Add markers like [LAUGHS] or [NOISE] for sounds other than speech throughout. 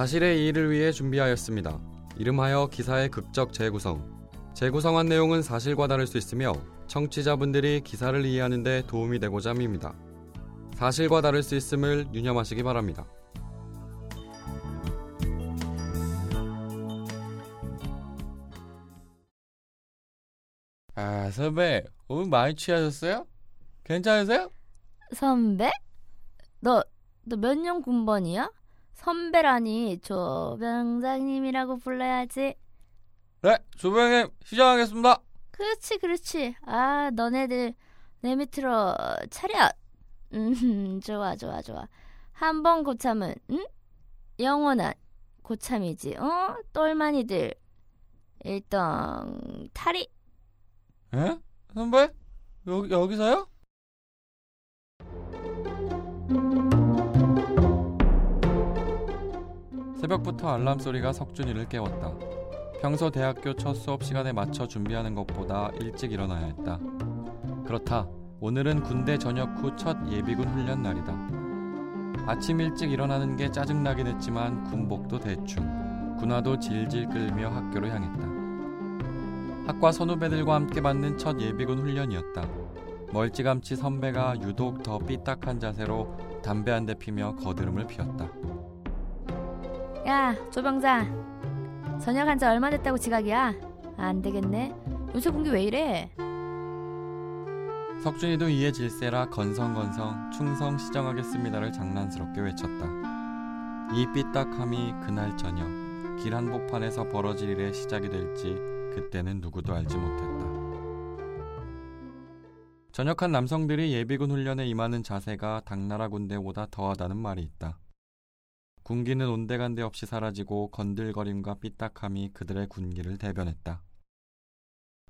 사실의 이의를 위해 준비하였습니다. 이름하여 기사의 극적 재구성. 재구성한 내용은 사실과 다를 수 있으며 청취자분들이 기사를 이해하는 데 도움이 되고자 합니다. 사실과 다를 수 있음을 유념하시기 바랍니다. 아, 선배, 오늘 많이 취하셨어요? 괜찮으세요? 선배? 너, 너 몇 년 군번이야? 선배라니 조병장님이라고 불러야지. 네, 조병님 시작하겠습니다. 그렇지, 그렇지. 아, 너네들 내 밑으로 차렷. 음, [LAUGHS] 좋아, 좋아, 좋아. 한 번 고참은, 응? 영원한 고참이지, 어? 똘마니들. 일단, 탈이. 에? 선배? 여기, 여기서요? 새벽부터 알람 소리가 석준이를 깨웠다. 평소 대학교 첫 수업 시간에 맞춰 준비하는 것보다 일찍 일어나야 했다. 그렇다. 오늘은 군대 전역 후 첫 예비군 훈련 날이다. 아침 일찍 일어나는 게 짜증나긴 했지만 군복도 대충, 군화도 질질 끌며 학교로 향했다. 학과 선후배들과 함께 받는 첫 예비군 훈련이었다. 멀찌감치 선배가 유독 더 삐딱한 자세로 담배 한 대 피며 거드름을 피웠다. 야, 조병장. 전역한 지 얼마 됐다고 지각이야? 안 되겠네. 요새 공기 왜 이래? 석준이도 이에 질세라 건성건성 충성 시정하겠습니다를 장난스럽게 외쳤다. 이 삐딱함이 그날 저녁 길 한복판에서 벌어질 일의 시작이 될지 그때는 누구도 알지 못했다. 전역한 남성들이 예비군 훈련에 임하는 자세가 당나라 군대보다 더하다는 말이 있다. 군기는 온데간데 없이 사라지고 건들거림과 삐딱함이 그들의 군기를 대변했다.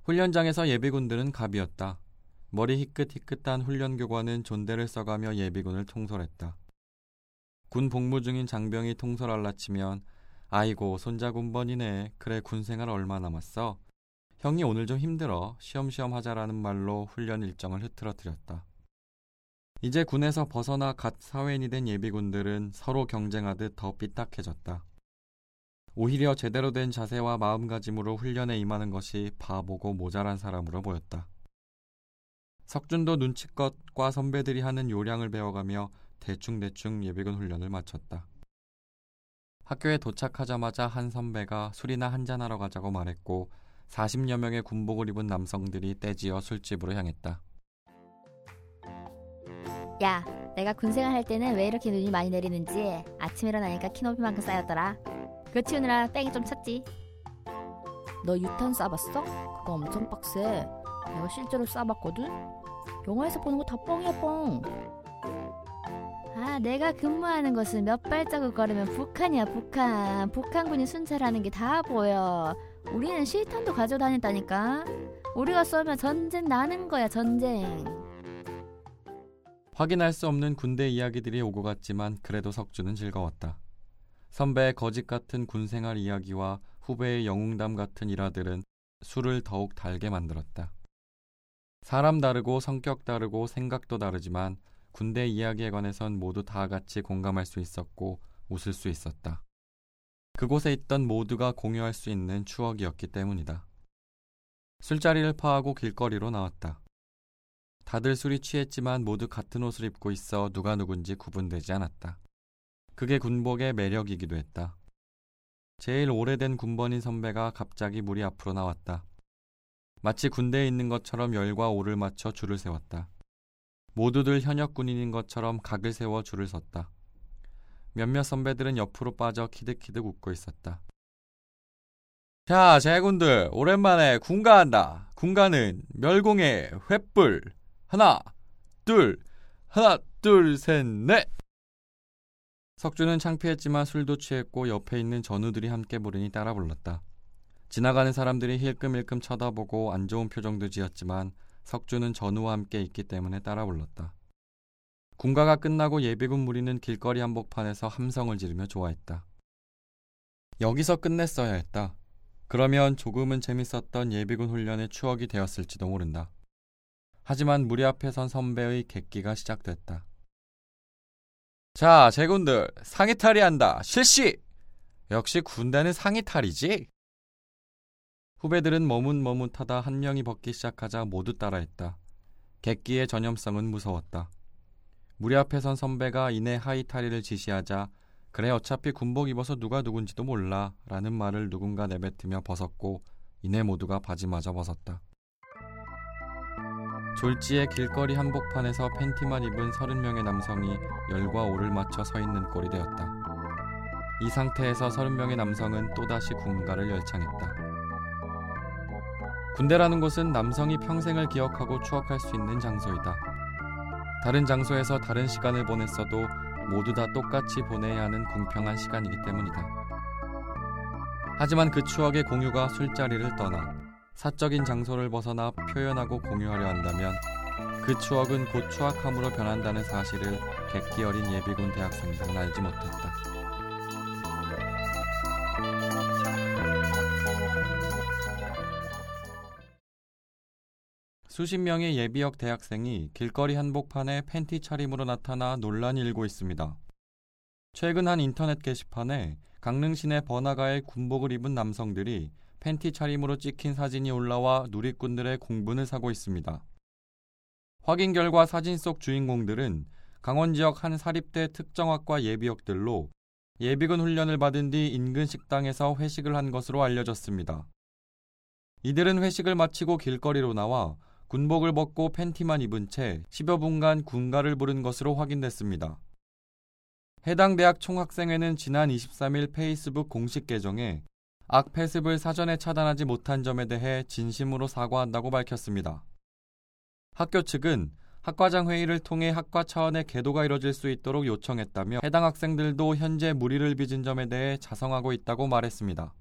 훈련장에서 예비군들은 갑이었다. 머리 희끗희끗한 훈련교관은 존대를 써가며 예비군을 통솔했다. 군 복무 중인 장병이 통솔 알라치면 아이고 손자군번이네 그래 군생활 얼마 남았어 형이 오늘 좀 힘들어 쉬엄쉬엄 하자라는 말로 훈련 일정을 흐트러뜨렸다. 이제 군에서 벗어나 갓 사회인이 된 예비군들은 서로 경쟁하듯 더 삐딱해졌다. 오히려 제대로 된 자세와 마음가짐으로 훈련에 임하는 것이 바보고 모자란 사람으로 보였다. 석준도 눈치껏 과 선배들이 하는 요량을 배워가며 대충대충 예비군 훈련을 마쳤다. 학교에 도착하자마자 한 선배가 술이나 한잔하러 가자고 말했고 40여 명의 군복을 입은 남성들이 떼지어 술집으로 향했다. 야, 내가 군생활 할 때는 왜 이렇게 눈이 많이 내리는지 아침에 일어나니까 키높이만큼 쌓였더라. 그거 치우느라 땡이 좀 찼지. 너 유탄 쏴봤어? 그거 엄청 빡세. 내가 실제로 쏴봤거든? 영화에서 보는 거 다 뻥이야 뻥. 아, 내가 근무하는 곳은 몇 발자국 걸으면 북한이야 북한. 북한군이 순찰하는 게 다 보여. 우리는 실탄도 가져다녔다니까. 우리가 쏘면 전쟁 나는 거야 전쟁. 확인할 수 없는 군대 이야기들이 오고 갔지만 그래도 석주는 즐거웠다. 선배의 거짓 같은 군생활 이야기와 후배의 영웅담 같은 일화들은 술을 더욱 달게 만들었다. 사람 다르고 성격 다르고 생각도 다르지만 군대 이야기에 관해선 모두 다 같이 공감할 수 있었고 웃을 수 있었다. 그곳에 있던 모두가 공유할 수 있는 추억이었기 때문이다. 술자리를 파하고 길거리로 나왔다. 다들 술이 취했지만 모두 같은 옷을 입고 있어 누가 누군지 구분되지 않았다. 그게 군복의 매력이기도 했다. 제일 오래된 군번인 선배가 갑자기 무리 앞으로 나왔다. 마치 군대에 있는 것처럼 열과 오를 맞춰 줄을 세웠다. 모두들 현역 군인인 것처럼 각을 세워 줄을 섰다. 몇몇 선배들은 옆으로 빠져 키득키득 웃고 있었다. 자, 제군들 오랜만에 군가한다. 군가는 멸공의 횃불. 하나, 둘, 하나, 둘, 셋, 넷. 석주는 창피했지만 술도 취했고 옆에 있는 전우들이 함께 부르니 따라 불렀다. 지나가는 사람들이 힐끔힐끔 쳐다보고 안 좋은 표정도 지었지만 석주는 전우와 함께 있기 때문에 따라 불렀다. 군가가 끝나고 예비군 무리는 길거리 한복판에서 함성을 지르며 좋아했다. 여기서 끝냈어야 했다. 그러면 조금은 재밌었던 예비군 훈련의 추억이 되었을지도 모른다. 하지만 무리 앞에 선 선배의 객기가 시작됐다. 자, 제군들 상의탈의한다. 실시! 역시 군대는 상의 탈이지? 후배들은 머뭇머뭇하다 한 명이 벗기 시작하자 모두 따라했다. 객기의 전염성은 무서웠다. 무리 앞에 선 선배가 이내 하이타리를 지시하자 그래 어차피 군복 입어서 누가 누군지도 몰라 라는 말을 누군가 내뱉으며 벗었고 이내 모두가 바지마저 벗었다. 졸지에 길거리 한복판에서 팬티만 입은 서른 명의 남성이 열과 오를 맞춰 서 있는 꼴이 되었다. 이 상태에서 서른 명의 남성은 또다시 군가를 열창했다. 군대라는 곳은 남성이 평생을 기억하고 추억할 수 있는 장소이다. 다른 장소에서 다른 시간을 보냈어도 모두 다 똑같이 보내야 하는 공평한 시간이기 때문이다. 하지만 그 추억의 공유가 술자리를 떠나 사적인 장소를 벗어나 표현하고 공유하려 한다면 그 추억은 곧 추악함으로 변한다는 사실을 객기 어린 예비군 대학생들은 알지 못했다. 수십 명의 예비역 대학생이 길거리 한복판에 팬티 차림으로 나타나 논란이 일고 있습니다. 최근 한 인터넷 게시판에 강릉 시내 번화가에 군복을 입은 남성들이 팬티 차림으로 찍힌 사진이 올라와 누리꾼들의 공분을 사고 있습니다. 확인 결과 사진 속 주인공들은 강원 지역 한 사립대 특정학과 예비역들로 예비군 훈련을 받은 뒤 인근 식당에서 회식을 한 것으로 알려졌습니다. 이들은 회식을 마치고 길거리로 나와 군복을 벗고 팬티만 입은 채 10여 분간 군가를 부른 것으로 확인됐습니다. 해당 대학 총학생회는 지난 23일 페이스북 공식 계정에 악 패습을 사전에 차단하지 못한 점에 대해 진심으로 사과한다고 밝혔습니다. 학교 측은 학과장 회의를 통해 학과 차원의 계도가 이뤄질 수 있도록 요청했다며 해당 학생들도 현재 무리를 빚은 점에 대해 자성하고 있다고 말했습니다.